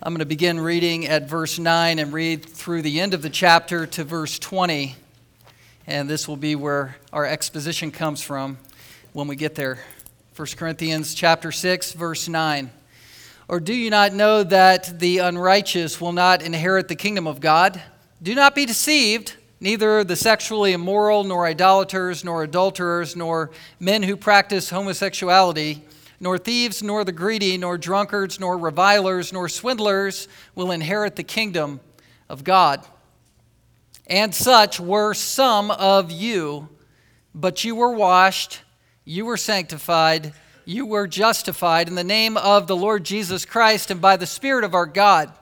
I'm going to begin reading at verse 9 and read through the end of the chapter to verse 20. And this will be where our exposition comes from when we get there. 1 Corinthians chapter 6 verse 9. Or do you not know that the unrighteous will not inherit the kingdom of God? Do not be deceived. Neither the sexually immoral, nor idolaters, nor adulterers, nor men who practice homosexuality, nor thieves, nor the greedy, nor drunkards, nor revilers, nor swindlers will inherit the kingdom of God. And such were some of you, but you were washed, you were sanctified, you were justified in the name of the Lord Jesus Christ and by the Spirit of our God.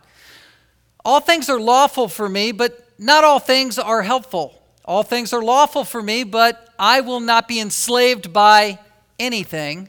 All things are lawful for me, but not all things are helpful. All things are lawful for me, but I will not be enslaved by anything.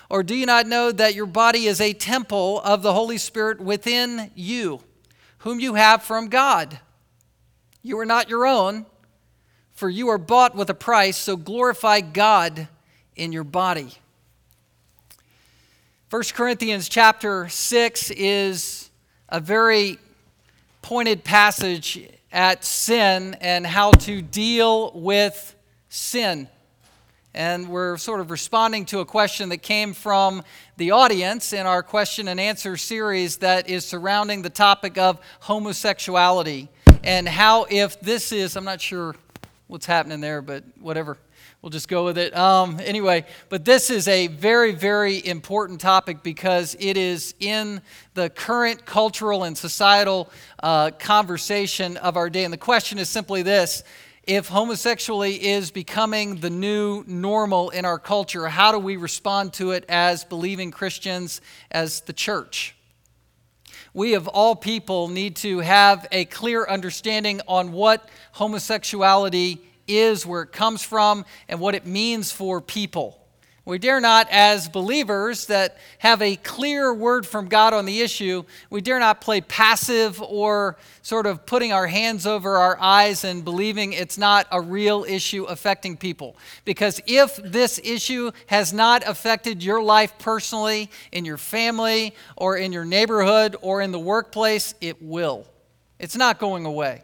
Or do you not know that your body is a temple of the Holy Spirit within you, whom you have from God? You are not your own, for you are bought with a price, so glorify God in your body. 1 Corinthians chapter 6 is a very pointed passage at sin and how to deal with sin. And we're sort of responding to a question that came from the audience in our question and answer series that is surrounding the topic of homosexuality and how, if this is, I'm not sure what's happening there, but whatever. We'll just go with it. Um, anyway, but this is a very, very important topic because it is in the current cultural and societal uh, conversation of our day. And the question is simply this if homosexuality is becoming the new normal in our culture, how do we respond to it as believing Christians, as the church? We, of all people, need to have a clear understanding on what homosexuality is, where it comes from, and what it means for people. We dare not, as believers that have a clear word from God on the issue, we dare not play passive or sort of putting our hands over our eyes and believing it's not a real issue affecting people. Because if this issue has not affected your life personally, in your family, or in your neighborhood, or in the workplace, it will. It's not going away.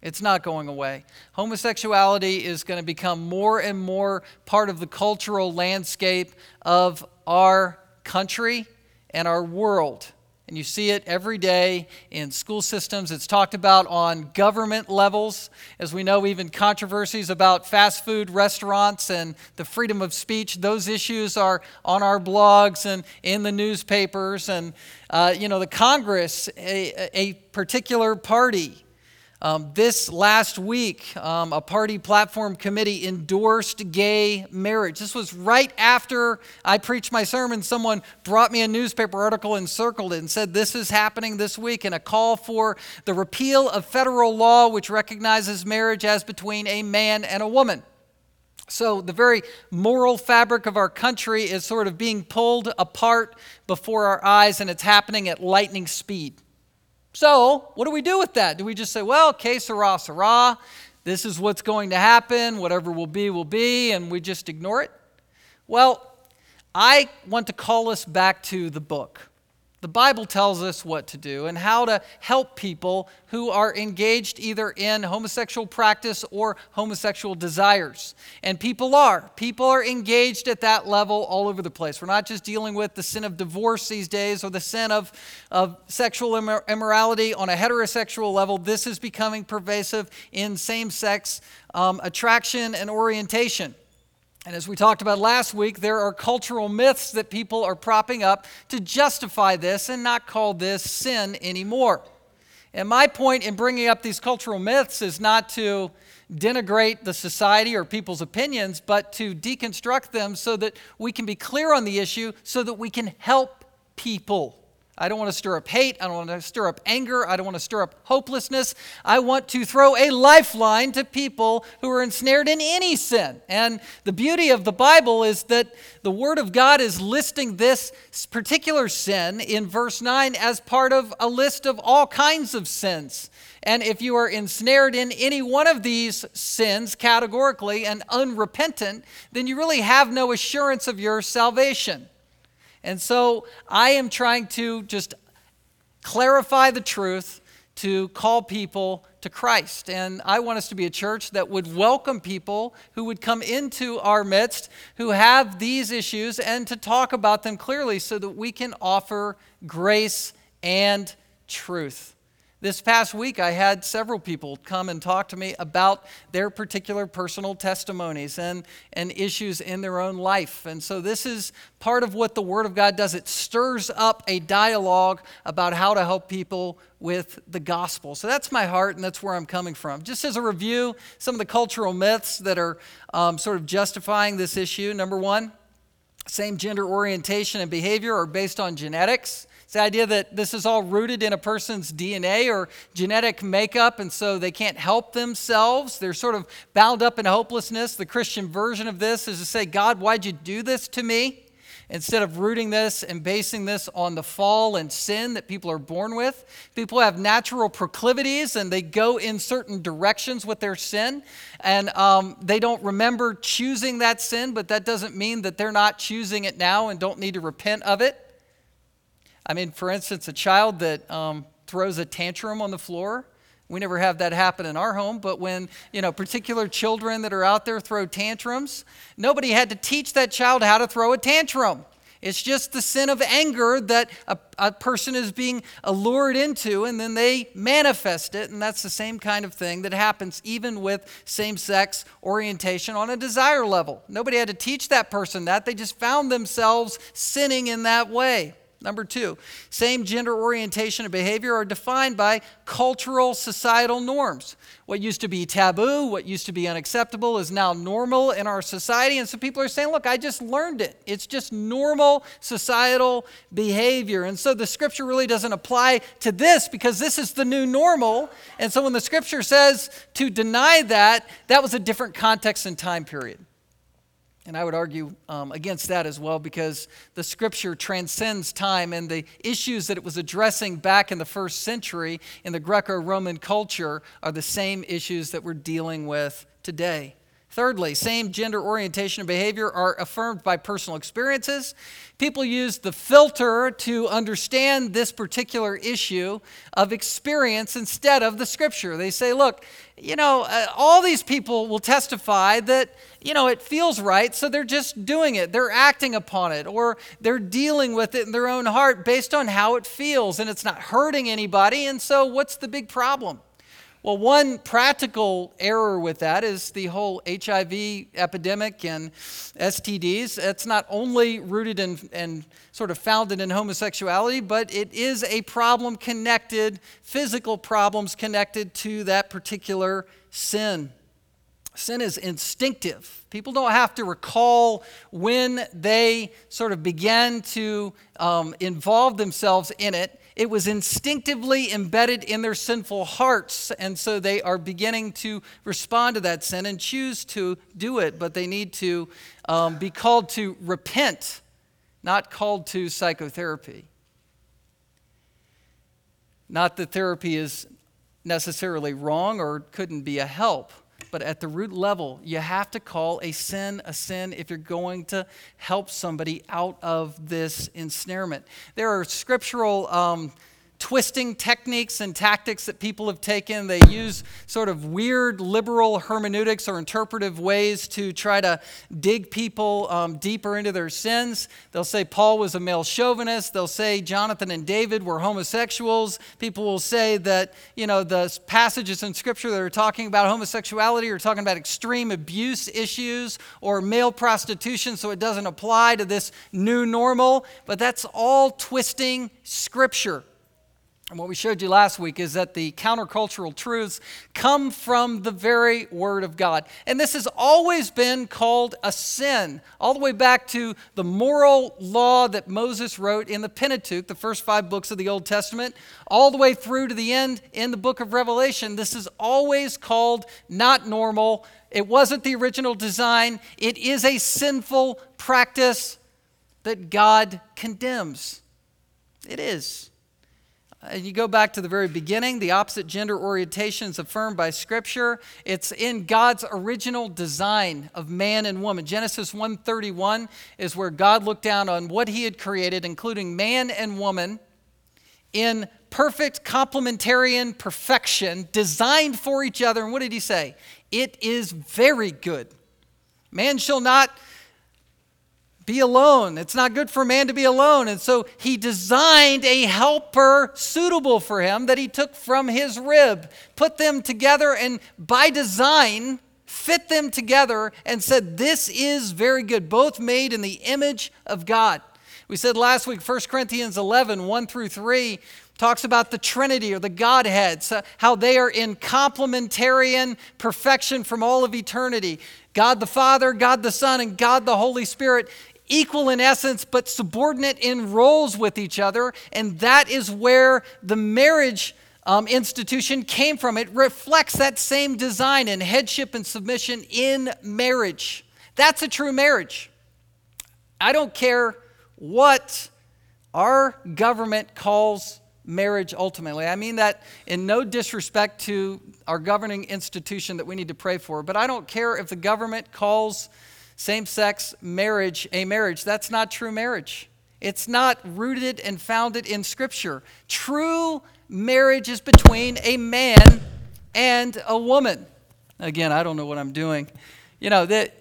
It's not going away. Homosexuality is going to become more and more part of the cultural landscape of our country and our world. And you see it every day in school systems. It's talked about on government levels. As we know, even controversies about fast food restaurants and the freedom of speech, those issues are on our blogs and in the newspapers. And, uh, you know, the Congress, a, a particular party, um, this last week, um, a party platform committee endorsed gay marriage. This was right after I preached my sermon. Someone brought me a newspaper article and circled it and said, This is happening this week, and a call for the repeal of federal law which recognizes marriage as between a man and a woman. So, the very moral fabric of our country is sort of being pulled apart before our eyes, and it's happening at lightning speed. So, what do we do with that? Do we just say, well, que sera, sera, this is what's going to happen, whatever will be, will be, and we just ignore it? Well, I want to call us back to the book. The Bible tells us what to do and how to help people who are engaged either in homosexual practice or homosexual desires. And people are. People are engaged at that level all over the place. We're not just dealing with the sin of divorce these days or the sin of, of sexual immorality on a heterosexual level. This is becoming pervasive in same sex um, attraction and orientation. And as we talked about last week, there are cultural myths that people are propping up to justify this and not call this sin anymore. And my point in bringing up these cultural myths is not to denigrate the society or people's opinions, but to deconstruct them so that we can be clear on the issue so that we can help people. I don't want to stir up hate. I don't want to stir up anger. I don't want to stir up hopelessness. I want to throw a lifeline to people who are ensnared in any sin. And the beauty of the Bible is that the Word of God is listing this particular sin in verse 9 as part of a list of all kinds of sins. And if you are ensnared in any one of these sins categorically and unrepentant, then you really have no assurance of your salvation. And so I am trying to just clarify the truth to call people to Christ. And I want us to be a church that would welcome people who would come into our midst who have these issues and to talk about them clearly so that we can offer grace and truth. This past week, I had several people come and talk to me about their particular personal testimonies and, and issues in their own life. And so, this is part of what the Word of God does. It stirs up a dialogue about how to help people with the gospel. So, that's my heart, and that's where I'm coming from. Just as a review, some of the cultural myths that are um, sort of justifying this issue. Number one, same gender orientation and behavior are based on genetics. It's the idea that this is all rooted in a person's DNA or genetic makeup, and so they can't help themselves. They're sort of bound up in hopelessness. The Christian version of this is to say, God, why'd you do this to me? Instead of rooting this and basing this on the fall and sin that people are born with, people have natural proclivities and they go in certain directions with their sin. And um, they don't remember choosing that sin, but that doesn't mean that they're not choosing it now and don't need to repent of it. I mean, for instance, a child that um, throws a tantrum on the floor. We never have that happen in our home, but when, you know, particular children that are out there throw tantrums, nobody had to teach that child how to throw a tantrum. It's just the sin of anger that a, a, person is being allured into, and then they manifest it. And that's the same kind of thing that happens even with same sex orientation on a desire level. Nobody had to teach that person that, they just found themselves sinning in that way. Number two, same gender orientation and behavior are defined by cultural societal norms. What used to be taboo, what used to be unacceptable, is now normal in our society. And so people are saying, look, I just learned it. It's just normal societal behavior. And so the scripture really doesn't apply to this because this is the new normal. And so when the scripture says to deny that, that was a different context and time period. And I would argue um, against that as well because the scripture transcends time and the issues that it was addressing back in the first century in the Greco Roman culture are the same issues that we're dealing with today. Thirdly, same gender orientation and behavior are affirmed by personal experiences. People use the filter to understand this particular issue of experience instead of the scripture. They say, look, you know, uh, all these people will testify that, you know, it feels right, so they're just doing it. They're acting upon it, or they're dealing with it in their own heart based on how it feels, and it's not hurting anybody, and so what's the big problem? Well, one practical error with that is the whole HIV epidemic and STDs. It's not only rooted in and sort of founded in homosexuality, but it is a problem connected, physical problems connected to that particular sin. Sin is instinctive. People don't have to recall when they sort of began to um, involve themselves in it it was instinctively embedded in their sinful hearts. And so they are beginning to respond to that sin and choose to do it. But they need to um, be called to repent, not called to psychotherapy. Not that therapy is necessarily wrong or couldn't be a help, But at the root level, you have to call a sin a sin if you're going to help somebody out of this ensnarement. There are scriptural. Um, twisting techniques and tactics that people have taken. They use sort of weird liberal hermeneutics or interpretive ways to try to dig people um, deeper into their sins. They'll say Paul was a male chauvinist. They'll say Jonathan and David were homosexuals. People will say that, you know, the passages in Scripture that are talking about homosexuality are talking about extreme abuse issues or male prostitution, so it doesn't apply to this new normal. But that's all twisting Scripture. And what we showed you last week is that the countercultural truths come from the very Word of God. And this has always been called a sin, all the way back to the moral law that Moses wrote in the Pentateuch, the first five books of the Old Testament, all the way through to the end in the book of Revelation. This is always called not normal. It wasn't the original design, it is a sinful practice that God condemns. It is. And you go back to the very beginning, the opposite gender orientation is affirmed by Scripture. It's in God's original design of man and woman. Genesis 1:31 is where God looked down on what he had created, including man and woman, in perfect complementarian perfection, designed for each other. And what did he say? It is very good. Man shall not be alone. It's not good for man to be alone. And so he designed a helper suitable for him that he took from his rib, put them together, and by design, fit them together and said, This is very good, both made in the image of God. We said last week, 1 Corinthians 11, 1 through 3, talks about the Trinity or the Godhead, so uh, how they are in complementarian perfection from all of eternity. God the Father, God the Son, and God the Holy Spirit equal in essence, but subordinate in roles with each other. And that is where the marriage um, institution came from. It reflects that same design in headship and submission in marriage. That's a true marriage. I don't care what our government calls marriage ultimately. I mean that in no disrespect to our governing institution that we need to pray for, but I don't care if the government calls same sex marriage a marriage. That's not true marriage. It's not rooted and founded in Scripture. True marriage is between a man and a woman. Again, I don't know what I'm doing. You know, that.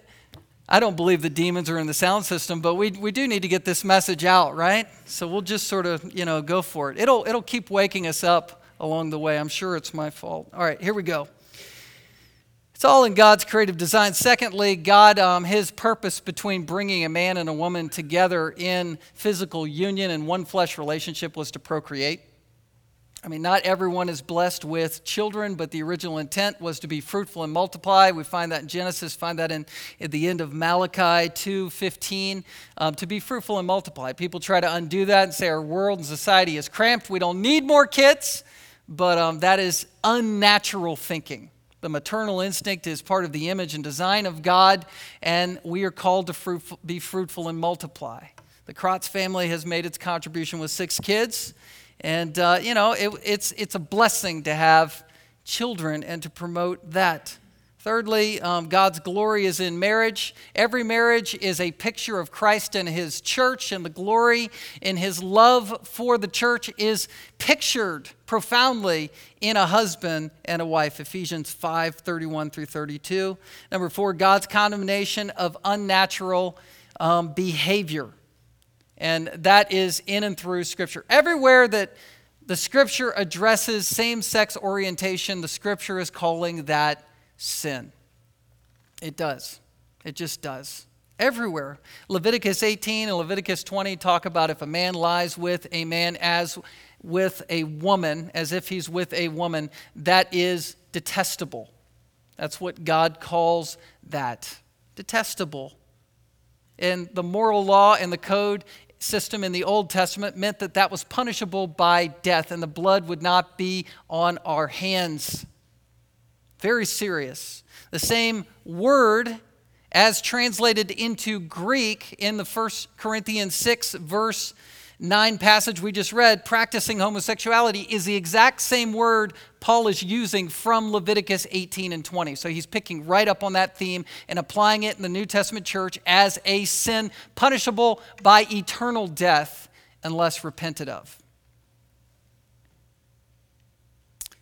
I don't believe the demons are in the sound system, but we, we do need to get this message out, right? So we'll just sort of, you know, go for it. It'll, it'll keep waking us up along the way. I'm sure it's my fault. All right, here we go. It's all in God's creative design. Secondly, God, um, His purpose between bringing a man and a woman together in physical union and one flesh relationship was to procreate. I mean, not everyone is blessed with children, but the original intent was to be fruitful and multiply. We find that in Genesis, find that in at the end of Malachi 2:15, um, to be fruitful and multiply. People try to undo that and say our world and society is cramped. We don't need more kids, but um, that is unnatural thinking. The maternal instinct is part of the image and design of God, and we are called to fruitful, be fruitful and multiply. The Kratz family has made its contribution with six kids, and uh, you know it, it's it's a blessing to have children and to promote that. Thirdly, um, God's glory is in marriage. Every marriage is a picture of Christ and his church, and the glory in his love for the church is pictured profoundly in a husband and a wife. Ephesians 5 31 through 32. Number four, God's condemnation of unnatural um, behavior. And that is in and through Scripture. Everywhere that the Scripture addresses same sex orientation, the Scripture is calling that sin. It does. It just does. Everywhere. Leviticus 18 and Leviticus 20 talk about if a man lies with a man as with a woman, as if he's with a woman, that is detestable. That's what God calls that detestable. And the moral law and the code system in the Old Testament meant that that was punishable by death, and the blood would not be on our hands. Very serious. The same word as translated into Greek in the First Corinthians 6, verse 9 passage we just read, practicing homosexuality, is the exact same word Paul is using from Leviticus 18 and 20. So he's picking right up on that theme and applying it in the New Testament church as a sin punishable by eternal death unless repented of.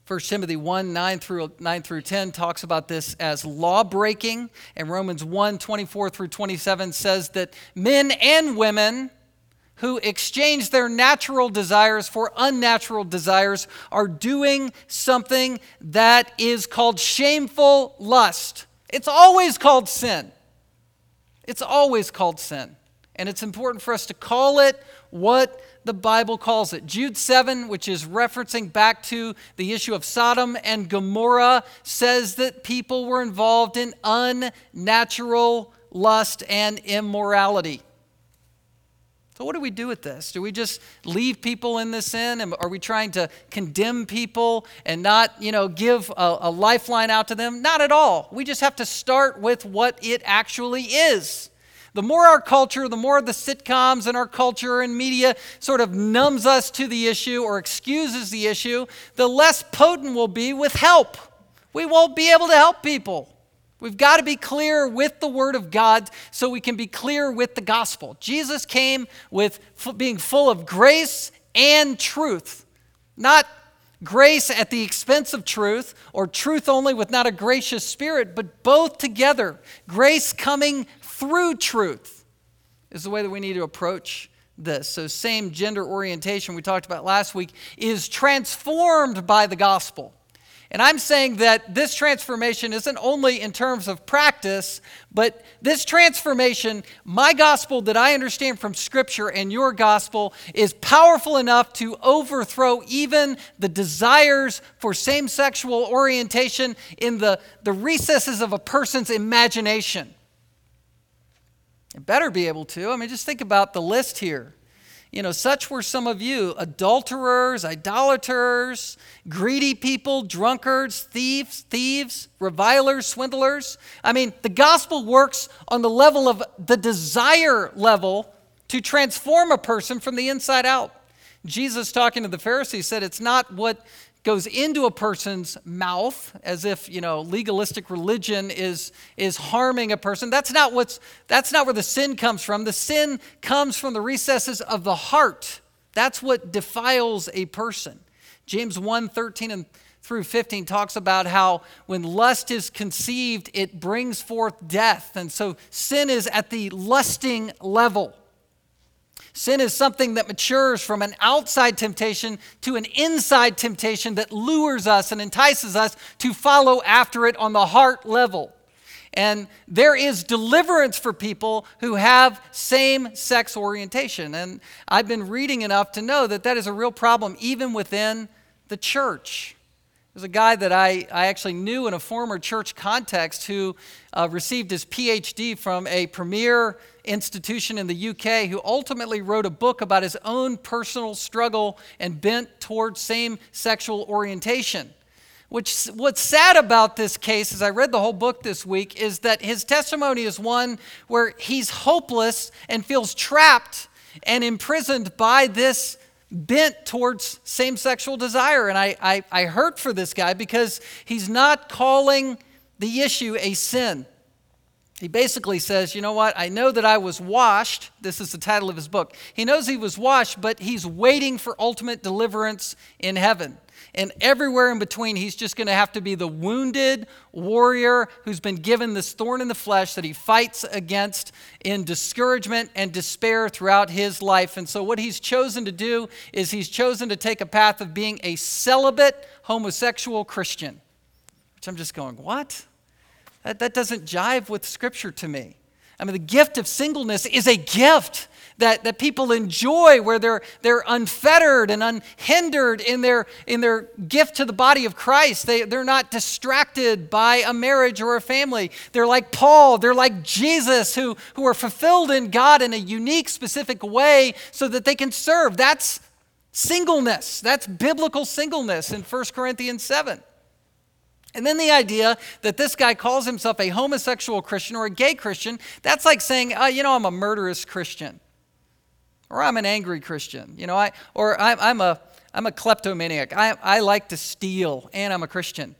1 Timothy 1 9 through, 9 through 10 talks about this as law breaking, and Romans 1 24 through 27 says that men and women who exchange their natural desires for unnatural desires are doing something that is called shameful lust. It's always called sin. It's always called sin. And it's important for us to call it what the Bible calls it. Jude 7, which is referencing back to the issue of Sodom and Gomorrah, says that people were involved in unnatural lust and immorality. So, what do we do with this? Do we just leave people in this sin? Are we trying to condemn people and not, you know, give a, a, lifeline out to them? Not at all. We just have to start with what it actually is. The more our culture, the more the sitcoms and our culture and media sort of numbs us to the issue or excuses the issue, the less potent we'll be with help. We won't be able to help people. We've got to be clear with the Word of God so we can be clear with the gospel. Jesus came with being full of grace and truth, not grace at the expense of truth or truth only with not a gracious spirit, but both together. Grace coming through truth is the way that we need to approach this. So, same gender orientation we talked about last week is transformed by the gospel. And I'm saying that this transformation isn't only in terms of practice, but this transformation, my gospel that I understand from Scripture and your gospel, is powerful enough to overthrow even the desires for same sexual orientation in the, the recesses of a person's imagination. Better be able to. I mean, just think about the list here. You know, such were some of you adulterers, idolaters, greedy people, drunkards, thieves, thieves, revilers, swindlers. I mean, the gospel works on the level of the desire level to transform a person from the inside out. Jesus, talking to the Pharisees, said it's not what goes into a person's mouth as if you know legalistic religion is is harming a person. That's not what's that's not where the sin comes from. The sin comes from the recesses of the heart. That's what defiles a person. James 1 13 and through 15 talks about how when lust is conceived it brings forth death. And so sin is at the lusting level Sin is something that matures from an outside temptation to an inside temptation that lures us and entices us to follow after it on the heart level. And there is deliverance for people who have same sex orientation. And I've been reading enough to know that that is a real problem even within the church. There's a guy that I, I actually knew in a former church context who uh, received his PhD from a premier institution in the UK who ultimately wrote a book about his own personal struggle and bent towards same sexual orientation. Which, what's sad about this case, as I read the whole book this week, is that his testimony is one where he's hopeless and feels trapped and imprisoned by this bent towards same sexual desire. And I, I, I hurt for this guy because he's not calling the issue a sin. He basically says, You know what? I know that I was washed. This is the title of his book. He knows he was washed, but he's waiting for ultimate deliverance in heaven. And everywhere in between, he's just going to have to be the wounded warrior who's been given this thorn in the flesh that he fights against in discouragement and despair throughout his life. And so, what he's chosen to do is he's chosen to take a path of being a celibate homosexual Christian. Which I'm just going, what? That, that doesn't jive with Scripture to me. I mean, the gift of singleness is a gift that, that people enjoy where they're, they're unfettered and unhindered in their, in their gift to the body of Christ. They, they're not distracted by a marriage or a family. They're like Paul, they're like Jesus, who, who are fulfilled in God in a unique, specific way so that they can serve. That's singleness. That's biblical singleness in 1 Corinthians 7. And then the idea that this guy calls himself a homosexual Christian or a gay Christian, that's like saying, uh, you know, I'm a murderous Christian. or I'm an angry Christian. You know, I, or I, I'm, a, I'm a kleptomaniac. I, I like to steal, and I'm a Christian.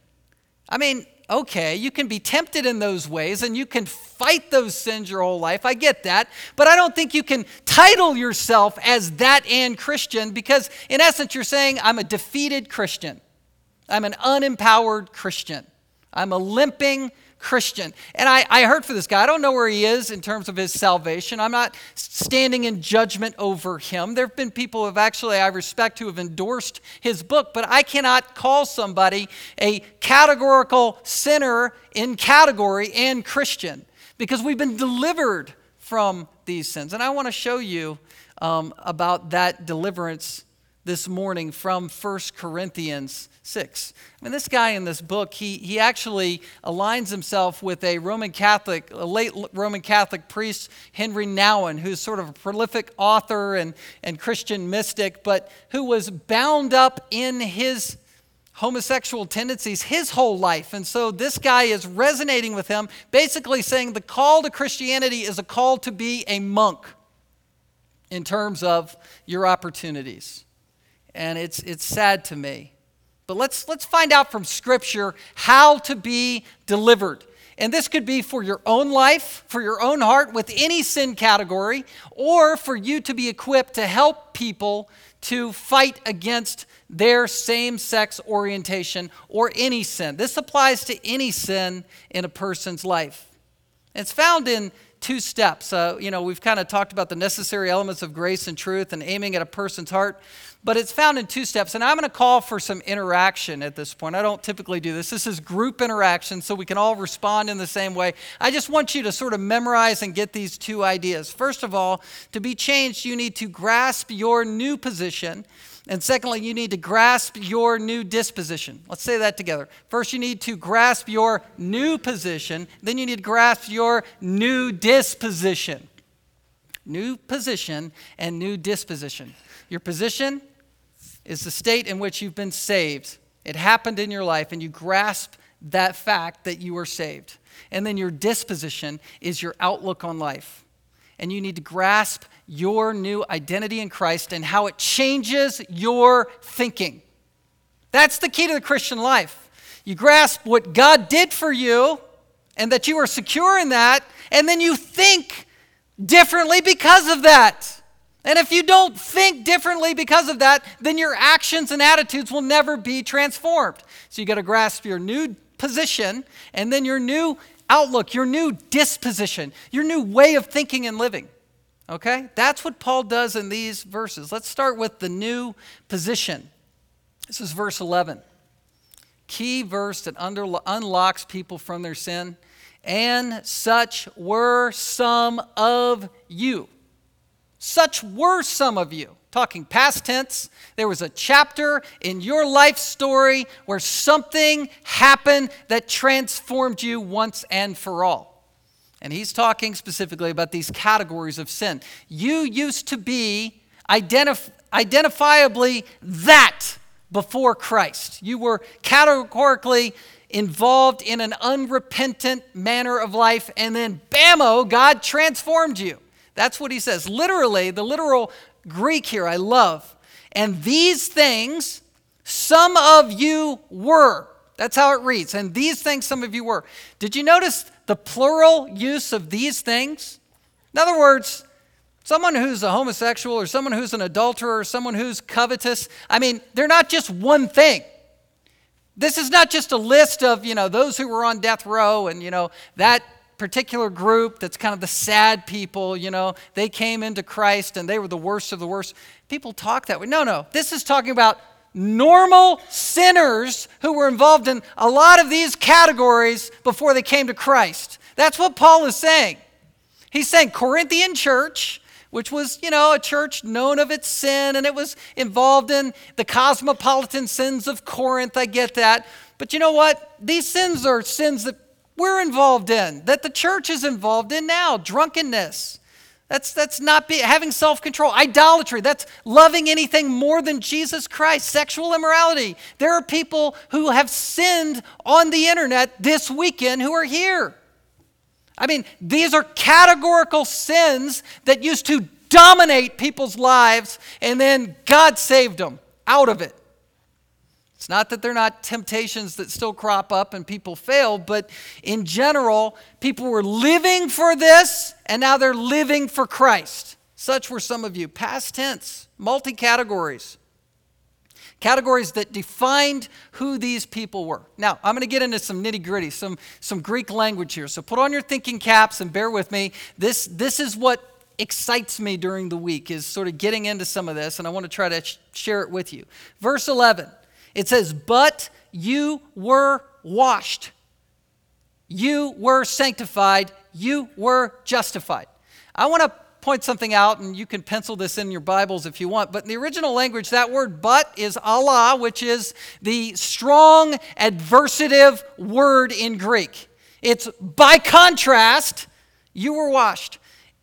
I mean, okay, you can be tempted in those ways and you can fight those sins your whole life. I get that. But I don't think you can title yourself as that and Christian because, in essence, you're saying, I'm a defeated Christian. I'm an unempowered Christian. I'm a limping Christian. And I, I heard for this guy, I don't know where he is in terms of his salvation. I'm not standing in judgment over him. There have been people who have actually, I respect, who have endorsed his book, but I cannot call somebody a categorical sinner in category and Christian because we've been delivered from these sins. And I want to show you um, about that deliverance this morning from 1 Corinthians 6. I mean, this guy in this book, he, he actually aligns himself with a Roman Catholic, a late Roman Catholic priest, Henri Nouwen, who's sort of a prolific author and, and Christian mystic, but who was bound up in his homosexual tendencies his whole life. And so this guy is resonating with him, basically saying the call to Christianity is a call to be a monk in terms of your opportunities and it's, it's sad to me. But let's, let's find out from Scripture how to be delivered. And this could be for your own life, for your own heart with any sin category, or for you to be equipped to help people to fight against their same sex orientation or any sin. This applies to any sin in a person's life. It's found in two steps. Uh, you know, we've kind of talked about the necessary elements of grace and truth and aiming at a person's heart but it's found in two steps. And I'm going to call for some interaction at this point. I don't typically do this. This is group interaction, so we can all respond in the same way. I just want you to sort of memorize and get these two ideas. First of all, to be changed, you need to grasp your new position. And secondly, you need to grasp your new disposition. Let's say that together. First, you need to grasp your new position. Then, you need to grasp your new disposition. New position and new disposition. Your position, is the state in which you've been saved. It happened in your life, and you grasp that fact that you are saved. And then your disposition is your outlook on life. And you need to grasp your new identity in Christ and how it changes your thinking. That's the key to the Christian life. You grasp what God did for you and that you are secure in that, and then you think differently because of that. And if you don't think differently because of that, then your actions and attitudes will never be transformed. So you got to grasp your new position and then your new outlook, your new disposition, your new way of thinking and living. Okay? That's what Paul does in these verses. Let's start with the new position. This is verse 11. Key verse that under, unlocks people from their sin. And such were some of you. Such were some of you. Talking past tense, there was a chapter in your life story where something happened that transformed you once and for all. And he's talking specifically about these categories of sin. You used to be identif- identifiably that before Christ. You were categorically involved in an unrepentant manner of life, and then, bammo, God transformed you. That's what he says. Literally, the literal Greek here I love. And these things some of you were. That's how it reads. And these things some of you were. Did you notice the plural use of these things? In other words, someone who's a homosexual or someone who's an adulterer or someone who's covetous, I mean, they're not just one thing. This is not just a list of, you know, those who were on death row and, you know, that particular group that's kind of the sad people, you know, they came into Christ and they were the worst of the worst. People talk that way. No, no. This is talking about normal sinners who were involved in a lot of these categories before they came to Christ. That's what Paul is saying. He's saying Corinthian church, which was, you know, a church known of its sin and it was involved in the cosmopolitan sins of Corinth. I get that. But you know what? These sins are sins that we're involved in, that the church is involved in now drunkenness. That's, that's not be, having self control. Idolatry, that's loving anything more than Jesus Christ. Sexual immorality. There are people who have sinned on the internet this weekend who are here. I mean, these are categorical sins that used to dominate people's lives, and then God saved them out of it. It's not that they're not temptations that still crop up and people fail, but in general, people were living for this and now they're living for Christ. Such were some of you. Past tense, multi categories. Categories that defined who these people were. Now, I'm going to get into some nitty gritty, some, some Greek language here. So put on your thinking caps and bear with me. This, this is what excites me during the week, is sort of getting into some of this, and I want to try to sh- share it with you. Verse 11 it says, But you were washed, you were sanctified, you were justified. I want to point something out, and you can pencil this in your Bibles if you want. But in the original language, that word but is alla, which is the strong adversative word in Greek. It's by contrast, you were washed.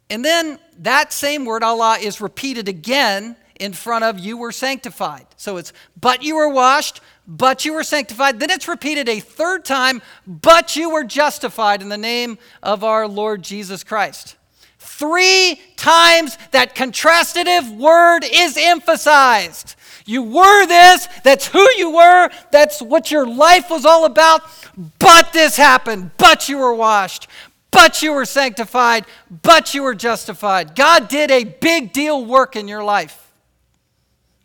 And then that same word, alla, is repeated again in front of you were sanctified. So it's, but you were washed, but you were sanctified. Then it's repeated a third time, but you were justified in the name of our Lord Jesus Christ. Three times that contrastative word is emphasized. You were this, that's who you were, that's what your life was all about, but this happened, but you were washed, but you were sanctified, but you were justified. God did a big deal work in your life.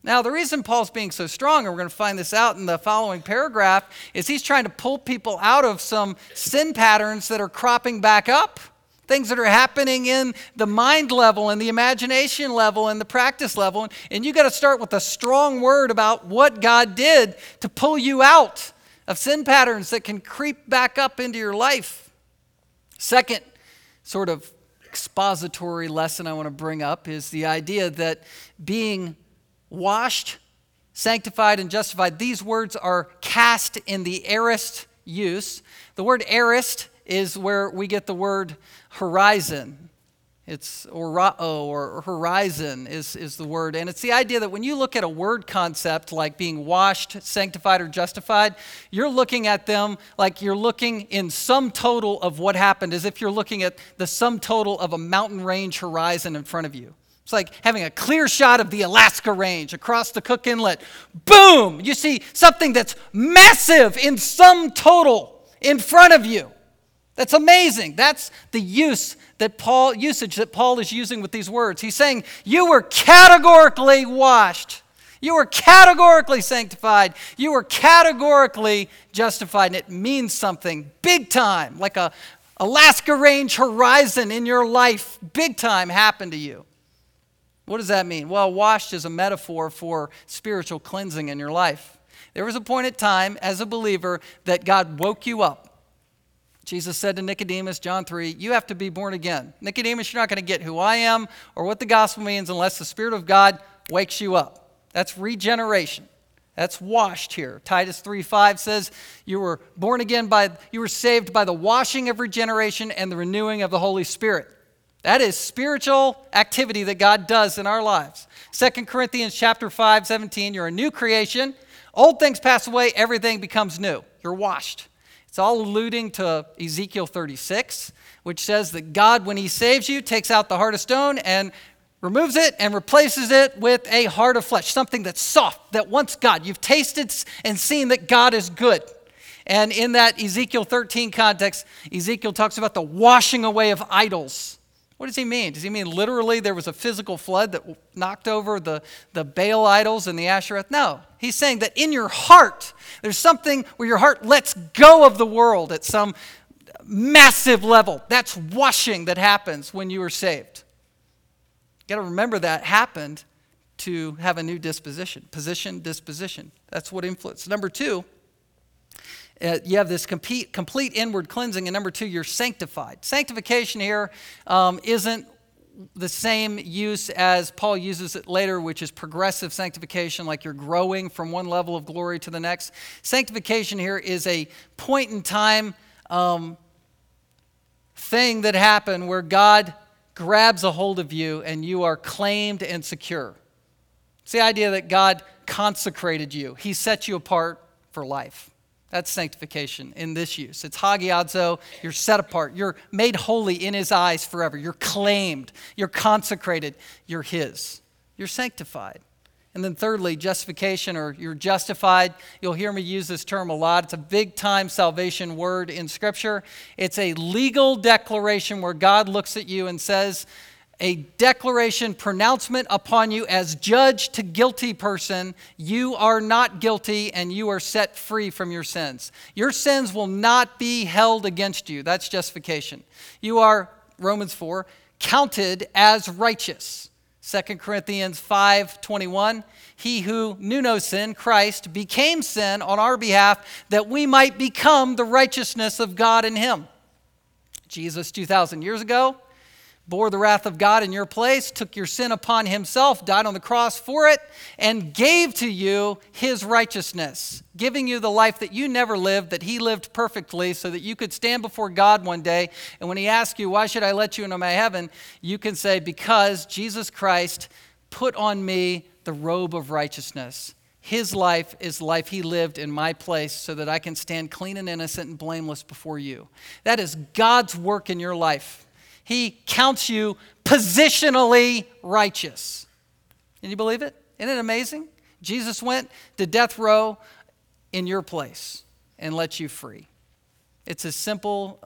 Now, the reason Paul's being so strong, and we're going to find this out in the following paragraph, is he's trying to pull people out of some sin patterns that are cropping back up. Things that are happening in the mind level and the imagination level and the practice level. And you got to start with a strong word about what God did to pull you out of sin patterns that can creep back up into your life. Second, sort of expository lesson I want to bring up is the idea that being washed, sanctified, and justified. These words are cast in the aorist use. The word aorist is where we get the word horizon. It's orao oh, or horizon is, is the word. And it's the idea that when you look at a word concept like being washed, sanctified, or justified, you're looking at them like you're looking in sum total of what happened, as if you're looking at the sum total of a mountain range horizon in front of you. It's like having a clear shot of the Alaska Range across the Cook Inlet. Boom! You see something that's massive in sum total in front of you. That's amazing. That's the use that Paul usage that Paul is using with these words. He's saying you were categorically washed. You were categorically sanctified. You were categorically justified. And it means something big time, like a Alaska Range horizon in your life, big time happened to you. What does that mean? Well, washed is a metaphor for spiritual cleansing in your life. There was a point in time as a believer that God woke you up. Jesus said to Nicodemus, John 3, you have to be born again. Nicodemus, you're not going to get who I am or what the gospel means unless the Spirit of God wakes you up. That's regeneration. That's washed here. Titus 3:5 says you were born again by you were saved by the washing of regeneration and the renewing of the Holy Spirit. That is spiritual activity that God does in our lives. 2 Corinthians chapter 5, 17, you're a new creation. Old things pass away, everything becomes new. You're washed. It's all alluding to Ezekiel 36, which says that God, when He saves you, takes out the heart of stone and removes it and replaces it with a heart of flesh, something that's soft, that wants God. You've tasted and seen that God is good. And in that Ezekiel 13 context, Ezekiel talks about the washing away of idols what does he mean? Does he mean literally there was a physical flood that knocked over the, the Baal idols and the Ashereth? No. He's saying that in your heart, there's something where your heart lets go of the world at some massive level. That's washing that happens when you are saved. You got to remember that happened to have a new disposition, position, disposition. That's what influence. Number two, uh, you have this complete, complete inward cleansing. And number two, you're sanctified. Sanctification here um, not the same use as Paul uses it later, which is progressive sanctification, like you're growing from one level of glory to the next. Sanctification here is a point in time um, thing that happened where God grabs a hold of you and you are claimed and secure. It's the idea that God consecrated you, He set you apart for life. That's sanctification in this use. It's hagiadzo. You're set apart. You're made holy in his eyes forever. You're claimed. You're consecrated. You're his. You're sanctified. And then, thirdly, justification or you're justified. You'll hear me use this term a lot. It's a big time salvation word in Scripture. It's a legal declaration where God looks at you and says, a declaration, pronouncement upon you as judge to guilty person. You are not guilty and you are set free from your sins. Your sins will not be held against you. That's justification. You are, Romans 4, counted as righteous. 2 Corinthians 5:21 He who knew no sin Christ became sin on our behalf that we might become the righteousness of God in him. Jesus 2000 years ago bore the wrath of God in your place, took your sin upon himself, died on the cross for it, and gave to you his righteousness, giving you the life that you never lived, that he lived perfectly, so that you could stand before God one day. And when he asks you, Why should I let you into my heaven? you can say, Because Jesus Christ put on me the robe of righteousness. His life is life he lived in my place so that I can stand clean and innocent and blameless before you. That is God's work in your life. He counts you positionally righteous. Can you believe it? Isn't it amazing? Jesus went to death row in your place and let you free. It's as simple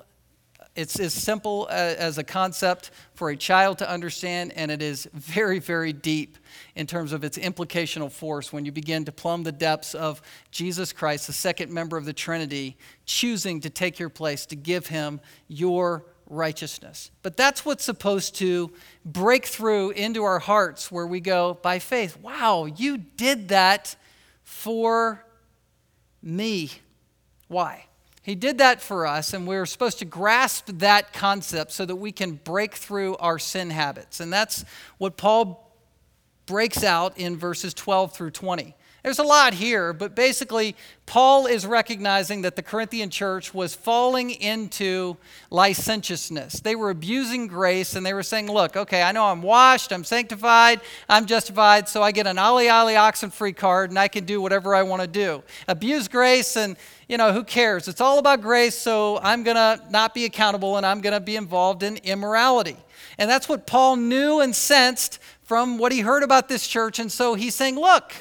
it's as simple as a concept for a child to understand, and it is very, very deep in terms of its implicational force when you begin to plumb the depths of Jesus Christ, the second member of the Trinity, choosing to take your place, to give him your righteousness. But that's what's supposed to break through into our hearts where we go, by faith, wow, you did that for me. Why? He did that for us, and we're supposed to grasp that concept so that we can break through our sin habits. And that's what Paul breaks out in verses 12 through 20. There's a lot here, but basically, Paul is recognizing that the Corinthian church was falling into licentiousness. They were abusing grace and they were saying, Look, okay, I know I'm washed, I'm sanctified, I'm justified, so I get an Ali Ali oxen free card and I can do whatever I want to do. Abuse grace and, you know, who cares? It's all about grace, so I'm going to not be accountable and I'm going to be involved in immorality. And that's what Paul knew and sensed from what he heard about this church. And so he's saying, Look,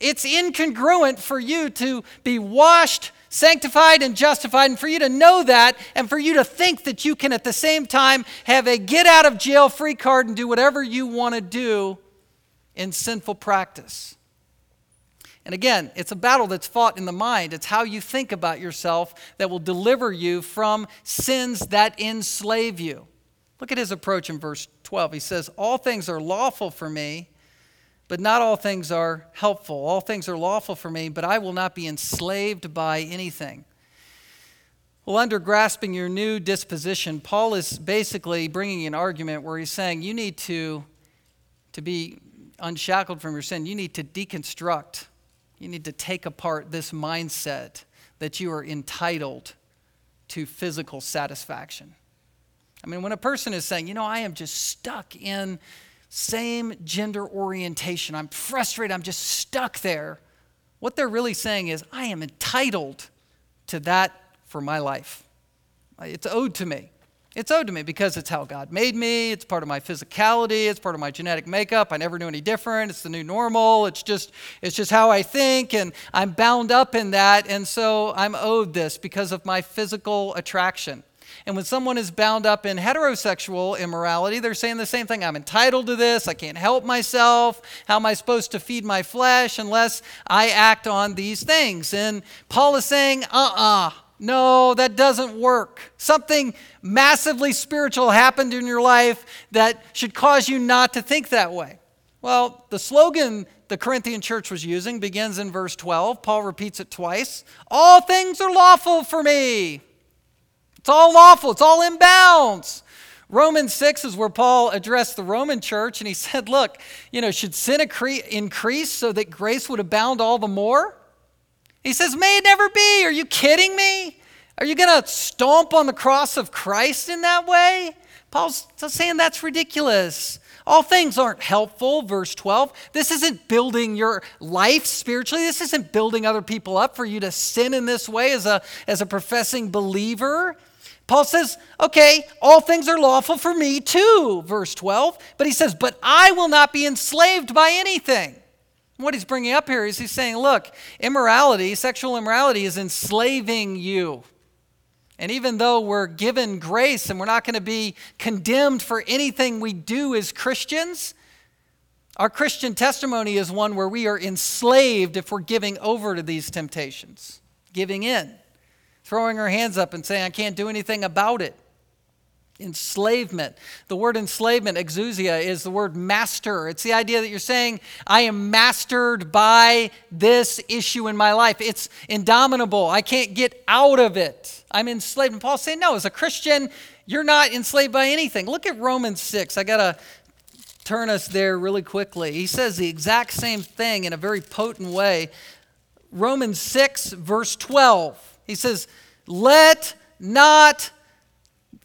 it's incongruent for you to be washed, sanctified, and justified, and for you to know that, and for you to think that you can at the same time have a get out of jail free card and do whatever you want to do in sinful practice. And again, it's a battle that's fought in the mind. It's how you think about yourself that will deliver you from sins that enslave you. Look at his approach in verse 12. He says, All things are lawful for me but not all things are helpful. All things are lawful for me, but I will not be enslaved by anything. Well, under grasping your new disposition, Paul is basically bringing an argument where he's saying you need to, to be unshackled from your sin. You need to deconstruct. You need to take apart this mindset that you are entitled to physical satisfaction. I mean, when a person is saying, you know, I am just stuck in same gender orientation. I'm frustrated. I'm just stuck there. What they're really saying is, I am entitled to that for my life. It's owed to me. It's owed to me because it's how God made me. It's part of my physicality. It's part of my genetic makeup. I never knew any different. It's the new normal. It's just, it's just how I think, and I'm bound up in that. And so I'm owed this because of my physical attraction. And when someone is bound up in heterosexual immorality, they're saying the same thing I'm entitled to this. I can't help myself. How am I supposed to feed my flesh unless I act on these things? And Paul is saying, uh uh-uh, uh no, that doesn't work. Something massively spiritual happened in your life that should cause you not to think that way. Well, the slogan the Corinthian church was using begins in verse 12. Paul repeats it twice All things are lawful for me. It's all lawful, it's all in bounds. Romans 6 is where Paul addressed the Roman church and he said, Look, you know, should sin increase so that grace would abound all the more? He says, May it never be. Are you kidding me? Are you going to stomp on the cross of Christ in that way? Paul's saying that's ridiculous. All things aren't helpful, verse 12. This isn't building your life spiritually. This isn't building other people up for you to sin in this way as a, as a professing believer. Paul says, okay, all things are lawful for me too, verse 12. But he says, but I will not be enslaved by anything. What he's bringing up here is he's saying, look, immorality, sexual immorality is enslaving you. And even though we're given grace and we're not going to be condemned for anything we do as Christians, our Christian testimony is one where we are enslaved if we're giving over to these temptations, giving in, throwing her hands up and saying, I can't do anything about it. Enslavement. The word enslavement, exousia, is the word master. It's the idea that you're saying, I am mastered by this issue in my life. It's indomitable. I can't get out of it. I'm enslaved. And Paul's saying, no, as a Christian, you're not enslaved by anything. Look at Romans 6. I got to turn us there really quickly. He says the exact same thing in a very potent way. Romans 6, verse 12. He says, Let not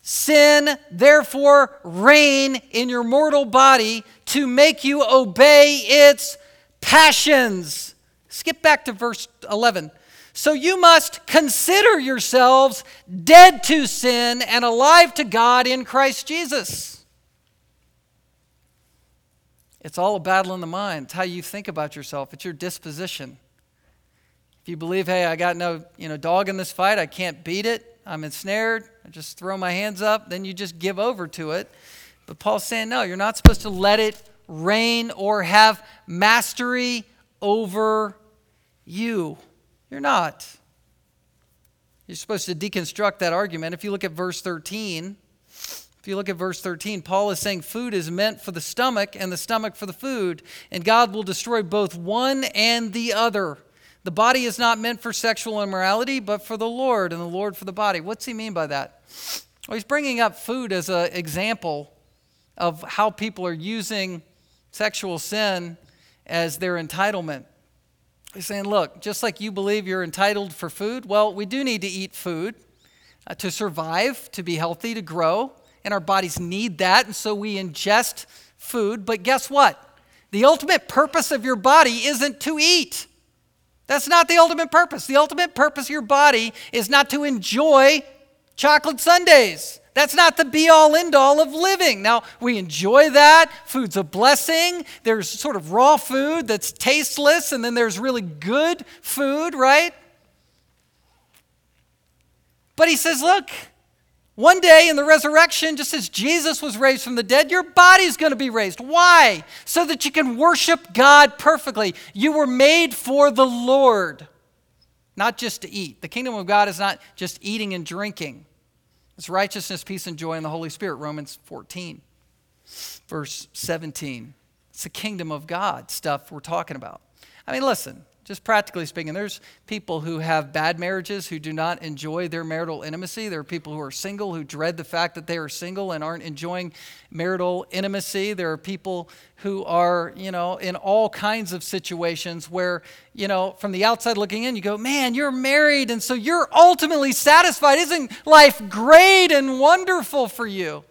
Sin, therefore, reign in your mortal body to make you obey its passions. Skip back to verse 11. So you must consider yourselves dead to sin and alive to God in Christ Jesus. It's all a battle in the mind. It's how you think about yourself, it's your disposition. If you believe, hey, I got no you know, dog in this fight, I can't beat it, I'm ensnared, I just throw my hands up, then you just give over to it. But Paul's saying, no, you're not supposed to let it reign or have mastery over you. You're not. You're supposed to deconstruct that argument. If you look at verse 13, if you look at verse 13, Paul is saying food is meant for the stomach and the stomach for the food, and God will destroy both one and the other. The body is not meant for sexual immorality, but for the Lord, and the Lord for the body. What's he mean by that? Well, he's bringing up food as an example of how people are using sexual sin as their entitlement. He's saying, look, just like you believe you're entitled for food, well, we do need to eat food uh, to survive, to be healthy, to grow, and our bodies need that, and so we ingest food. But guess what? The ultimate purpose of your body isn't to eat. That's not the ultimate purpose. The ultimate purpose of your body is not to enjoy chocolate sundaes. That's not the be all end all of living. Now, we enjoy that. Food's a blessing. There's sort of raw food that's tasteless, and then there's really good food, right? But he says, look, one day in the resurrection, just as Jesus was raised from the dead, your body's going to be raised. Why? So that you can worship God perfectly. You were made for the Lord, not just to eat. The kingdom of God is not just eating and drinking, it's righteousness, peace, and joy in the Holy Spirit. Romans 14, verse 17. It's the kingdom of God stuff we're talking about. I mean, listen, just practically speaking, there's people who have bad marriages who do not enjoy their marital intimacy. There are people who are single who dread the fact that they are single and aren't enjoying marital intimacy. There are people who are, you know, in all kinds of situations where, you know, from the outside looking in, you go, man, you're married, and so you're ultimately satisfied. Isn't life great and wonderful for you?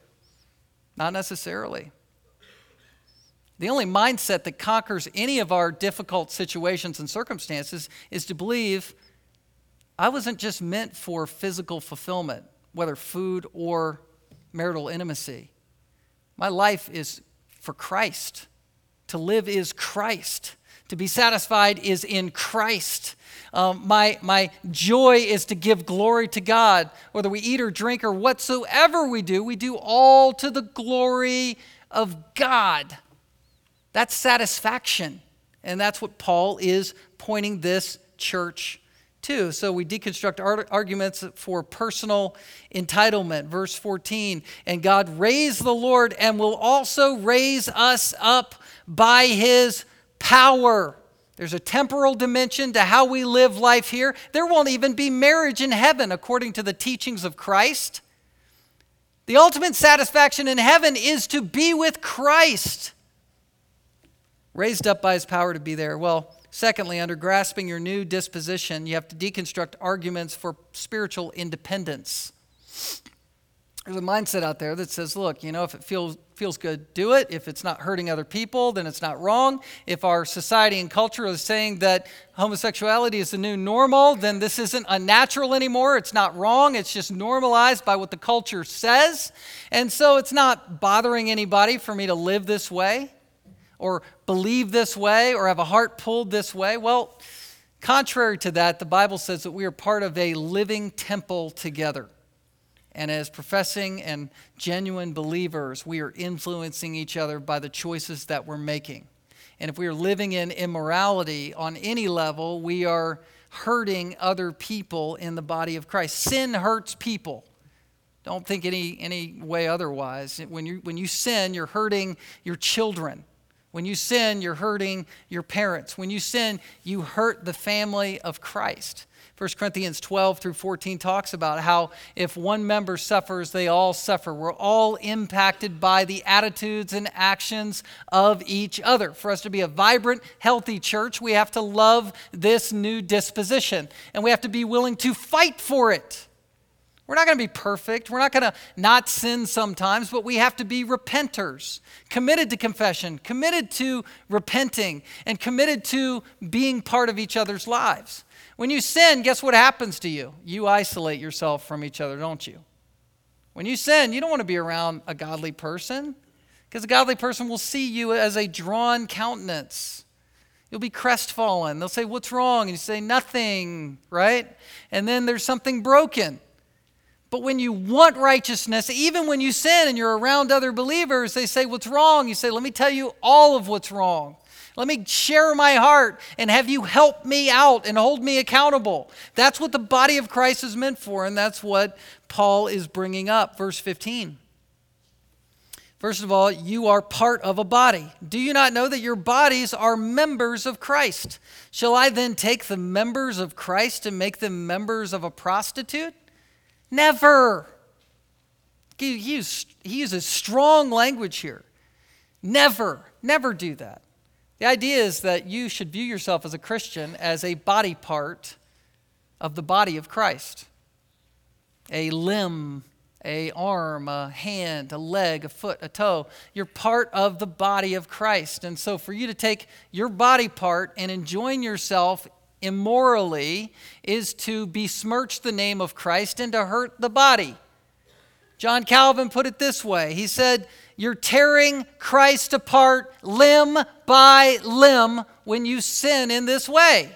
Not necessarily. The only mindset that conquers any of our difficult situations and circumstances is to believe I wasn't just meant for physical fulfillment, whether food or marital intimacy. My life is for Christ. To live is Christ. To be satisfied is in Christ. Um, my, my joy is to give glory to God. Whether we eat or drink or whatsoever we do, we do all to the glory of God. That's satisfaction. And that's what Paul is pointing this church to. So we deconstruct arguments for personal entitlement. Verse 14, and God raised the Lord and will also raise us up by his power. There's a temporal dimension to how we live life here. There won't even be marriage in heaven according to the teachings of Christ. The ultimate satisfaction in heaven is to be with Christ raised up by his power to be there. Well, secondly, under grasping your new disposition, you have to deconstruct arguments for spiritual independence. There's a mindset out there that says, look, you know, if it feels, feels good, do it. If it's not hurting other people, then it's not wrong. If our society and culture is saying that homosexuality is the new normal, then this isn't unnatural anymore. It's not wrong. It's just normalized by what the culture says. And so it's not bothering anybody for me to live this way or believe this way or have a heart pulled this way. Well, contrary to that, the Bible says that we are part of a living temple together. And as professing and genuine believers, we are influencing each other by the choices that we're making. And if we are living in immorality on any level, we are hurting other people in the body of Christ. Sin hurts people. Don't think any, any way otherwise. When you, when you sin, you're hurting your children. When you sin, you're hurting your parents. When you sin, you hurt the family of Christ. 1 Corinthians 12 through 14 talks about how if one member suffers, they all suffer. We're all impacted by the attitudes and actions of each other. For us to be a vibrant, healthy church, we have to love this new disposition and we have to be willing to fight for it. We're not going to be perfect. We're not going to not sin sometimes, but we have to be repenters, committed to confession, committed to repenting, and committed to being part of each other's lives. When you sin, guess what happens to you? You isolate yourself from each other, don't you? When you sin, you don't want to be around a godly person because a godly person will see you as a drawn countenance. You'll be crestfallen. They'll say, What's wrong? And you say, Nothing, right? And then there's something broken. But when you want righteousness, even when you sin and you're around other believers, they say, What's wrong? You say, Let me tell you all of what's wrong. Let me share my heart and have you help me out and hold me accountable. That's what the body of Christ is meant for, and that's what Paul is bringing up. Verse 15. First of all, you are part of a body. Do you not know that your bodies are members of Christ? Shall I then take the members of Christ and make them members of a prostitute? Never. He, he uses strong language here. Never, never do that. The idea is that you should view yourself as a Christian as a body part of the body of Christ. A limb, a arm, a hand, a leg, a foot, a toe. You're part of the body of Christ. And so for you to take your body part and enjoin yourself immorally is to besmirch the name of Christ and to hurt the body. John Calvin put it this way. He said, you're tearing Christ apart limb by limb when you sin in this way.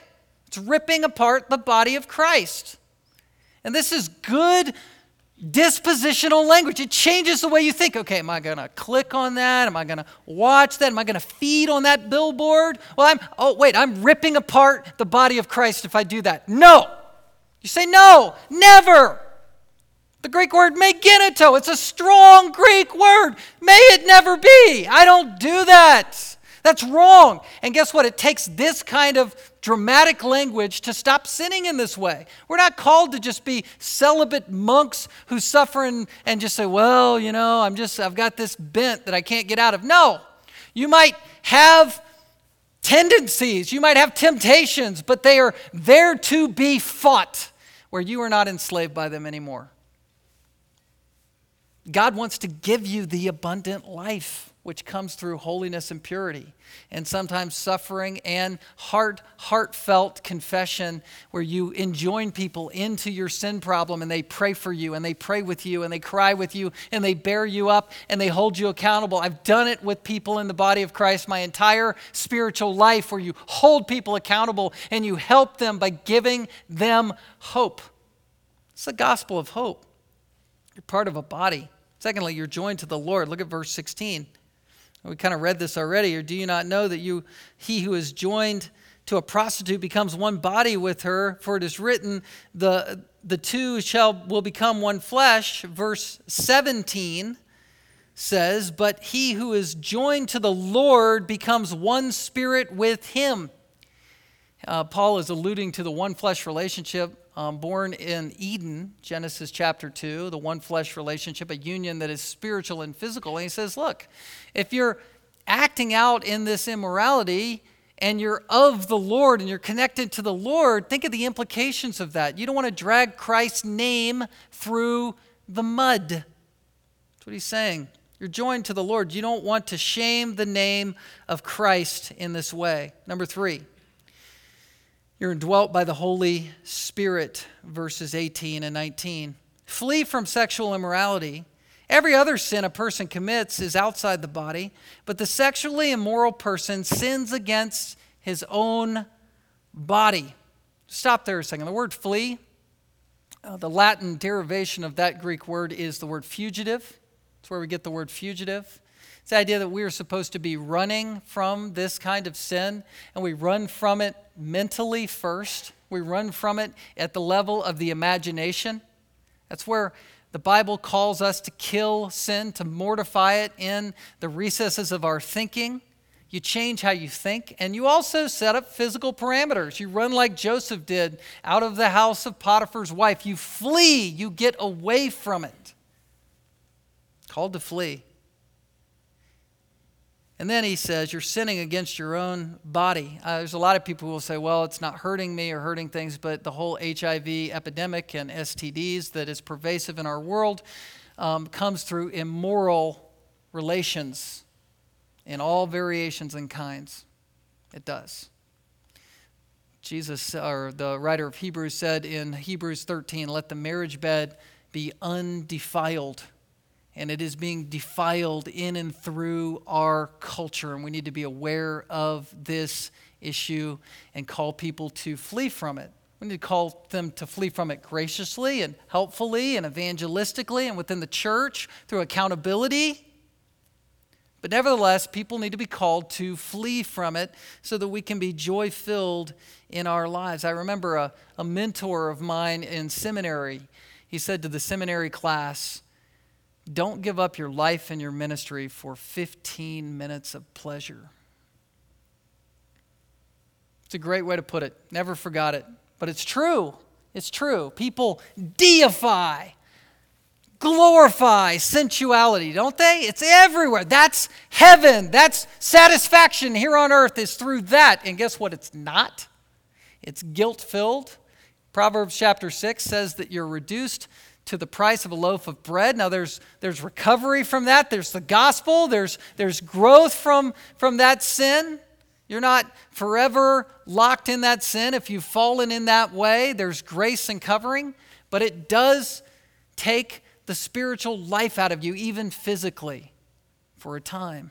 It's ripping apart the body of Christ. And this is good dispositional language. It changes the way you think. Okay, am I going to click on that? Am I going to watch that? Am I going to feed on that billboard? Well, I'm, oh, wait, I'm ripping apart the body of Christ if I do that. No. You say, no, never. The Greek word megineto, it's a strong Greek word. May it never be. I don't do that. That's wrong. And guess what? It takes this kind of dramatic language to stop sinning in this way. We're not called to just be celibate monks who suffer and, and just say, well, you know, I'm just, I've got this bent that I can't get out of. No. You might have tendencies, you might have temptations, but they are there to be fought where you are not enslaved by them anymore. God wants to give you the abundant life which comes through holiness and purity and sometimes suffering and heart heartfelt confession where you enjoin people into your sin problem and they pray for you and they pray with you and they cry with you and they bear you up and they hold you accountable i've done it with people in the body of christ my entire spiritual life where you hold people accountable and you help them by giving them hope it's the gospel of hope you're part of a body Secondly, you're joined to the Lord. Look at verse 16. We kind of read this already. Or do you not know that you, he who is joined to a prostitute becomes one body with her? For it is written, the, the two shall will become one flesh. Verse 17 says, But he who is joined to the Lord becomes one spirit with him. Uh, Paul is alluding to the one flesh relationship um, born in Eden, Genesis chapter 2, the one flesh relationship, a union that is spiritual and physical. And he says, Look, if you're acting out in this immorality, and you're of the Lord and you're connected to the Lord, think of the implications of that. You don't want to drag Christ's name through the mud. That's what he's saying. You're joined to the Lord. You don't want to shame the name of Christ in this way. Number three, you're indwelt by the Holy Spirit, verses 18 and 19. Flee from sexual immorality. Every other sin a person commits is outside the body, but the sexually immoral person sins against his own body. Stop there a second. The word flee, uh, the Latin derivation of that Greek word is the word fugitive. That's where we get the word fugitive. It's the idea that we are supposed to be running from this kind of sin, and we run from it mentally first. We run from it at the level of the imagination. That's where the Bible calls us to kill sin, to mortify it in the recesses of our thinking. You change how you think, and you also set up physical parameters. You run like Joseph did out of the house of Potiphar's wife. You flee, you get away from it. Called to flee. And then he says, You're sinning against your own body. Uh, there's a lot of people who will say, Well, it's not hurting me or hurting things, but the whole HIV epidemic and STDs that is pervasive in our world um, comes through immoral relations in all variations and kinds. It does. Jesus, or the writer of Hebrews, said in Hebrews 13, Let the marriage bed be undefiled and it is being defiled in and through our culture. And we need to be aware of this issue and call people to flee from it. We need to call them to flee from it graciously and helpfully and evangelistically and within the church through accountability. But nevertheless, people need to be called to flee from it so that we can be joy filled in our lives. I remember a, a mentor of mine in seminary. He said to the seminary class, don't give up your life and your ministry for 15 minutes of pleasure. It's a great way to put it. Never forgot it. But it's true. It's true. People deify, glorify sensuality, don't they? It's everywhere. That's heaven. That's satisfaction here on earth is through that. And guess what? It's not. It's guilt filled. Proverbs chapter 6 says that you're reduced to the price of a loaf of bread. Now there's there's recovery from that. There's the gospel. There's there's growth from from that sin. You're not forever locked in that sin if you've fallen in that way. There's grace and covering, but it does take the spiritual life out of you even physically for a time.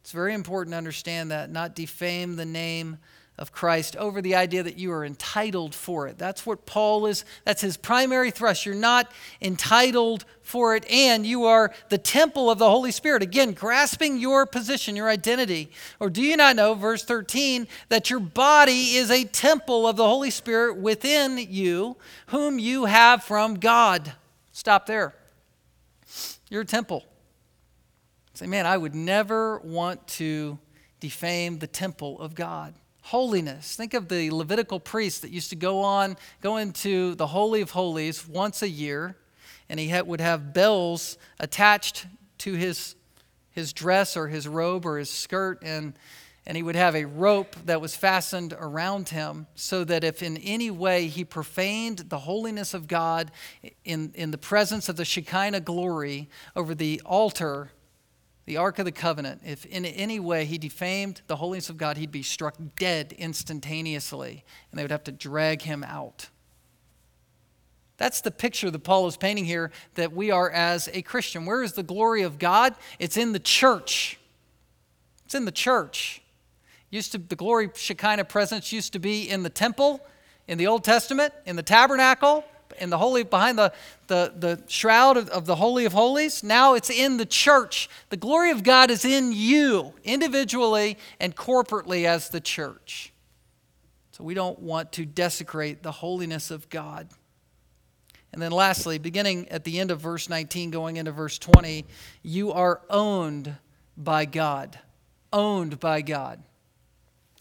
It's very important to understand that, not defame the name of Christ over the idea that you are entitled for it. That's what Paul is, that's his primary thrust. You're not entitled for it, and you are the temple of the Holy Spirit. Again, grasping your position, your identity. Or do you not know, verse 13, that your body is a temple of the Holy Spirit within you, whom you have from God? Stop there. You're a temple. Say, man, I would never want to defame the temple of God holiness. Think of the Levitical priest that used to go on, go into the Holy of Holies once a year, and he would have bells attached to his, his dress or his robe or his skirt, and, and he would have a rope that was fastened around him so that if in any way he profaned the holiness of God in, in the presence of the Shekinah glory over the altar, the Ark of the Covenant, if in any way he defamed the holiness of God, he'd be struck dead instantaneously, and they would have to drag him out. That's the picture that Paul is painting here that we are as a Christian. Where is the glory of God? It's in the church. It's in the church. Used to the glory Shekinah presence used to be in the temple in the Old Testament, in the tabernacle, in the holy behind the, the, the shroud of, of the holy of holies now it's in the church. The glory of god is in you individually and corporately as the church. So we don't want to desecrate the holiness of god. And then lastly beginning at the end of verse 19 going into verse 20 you are owned by god. Owned by god.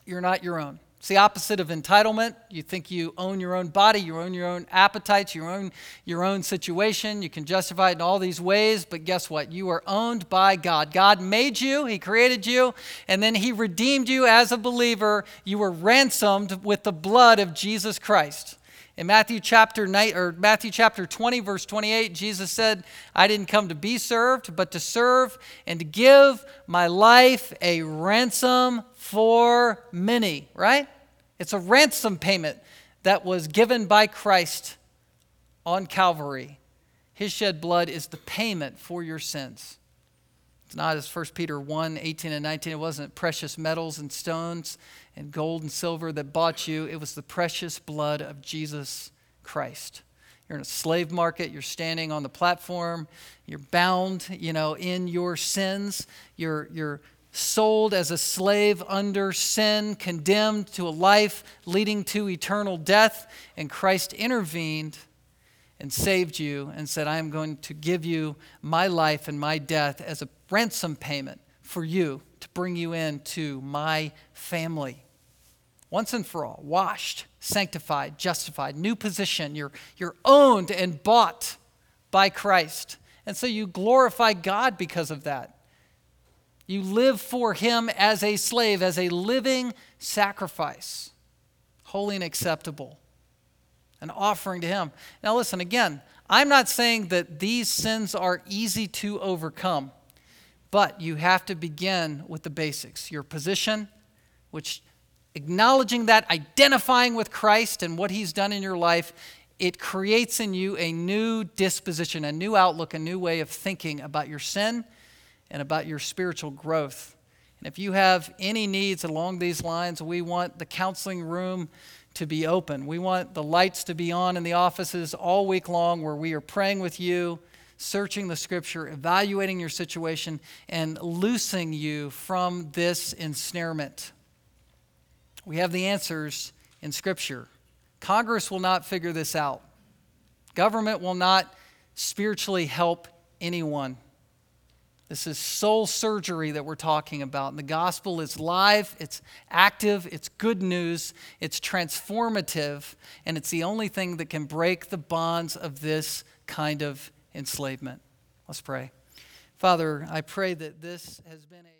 You're not your own It's the opposite of entitlement. You think you own your own body, you own your own appetites, you own your own situation. You can justify it in all these ways, but guess what? You are owned by God. God made you, He created you, and then He redeemed you as a believer. You were ransomed with the blood of Jesus Christ. In Matthew chapter 9, or Matthew chapter 20 verse 28, Jesus said, "I didn't come to be served, but to serve and to give my life a ransom for many," right? It's a ransom payment that was given by Christ on Calvary. His shed blood is the payment for your sins. It's not as 1 Peter 1 18 and 19. It wasn't precious metals and stones and gold and silver that bought you, it was the precious blood of Jesus Christ. You're in a slave market, you're standing on the platform, you're bound, you know, in your sins. You're, you're sold as a slave under sin, condemned to a life leading to eternal death, and Christ intervened and saved you and said, I am going to give you my life and my death as a ransom payment for you to bring you into my family once and for all, washed, sanctified, justified, new position. You're, you're owned and bought by Christ. And so you glorify God because of that. You live for Him as a slave, as a living sacrifice, holy and acceptable, an offering to Him. Now, listen again, I'm not saying that these sins are easy to overcome, but you have to begin with the basics your position, which acknowledging that, identifying with Christ and what He's done in your life, it creates in you a new disposition, a new outlook, a new way of thinking about your sin and about your spiritual growth. And if you have any needs along these lines, we want the counseling room to be open. We want the lights to be on in the offices all week long where we are praying with you, searching the scripture, evaluating your situation, and loosing you from this ensnarement. We have the answers in Scripture. Congress will not figure this out. Government will not spiritually help anyone. This is soul surgery that we're talking about. And the gospel is live, it's active, it's good news, it's transformative, and it's the only thing that can break the bonds of this kind of enslavement. Let's pray. Father, I pray that this has been a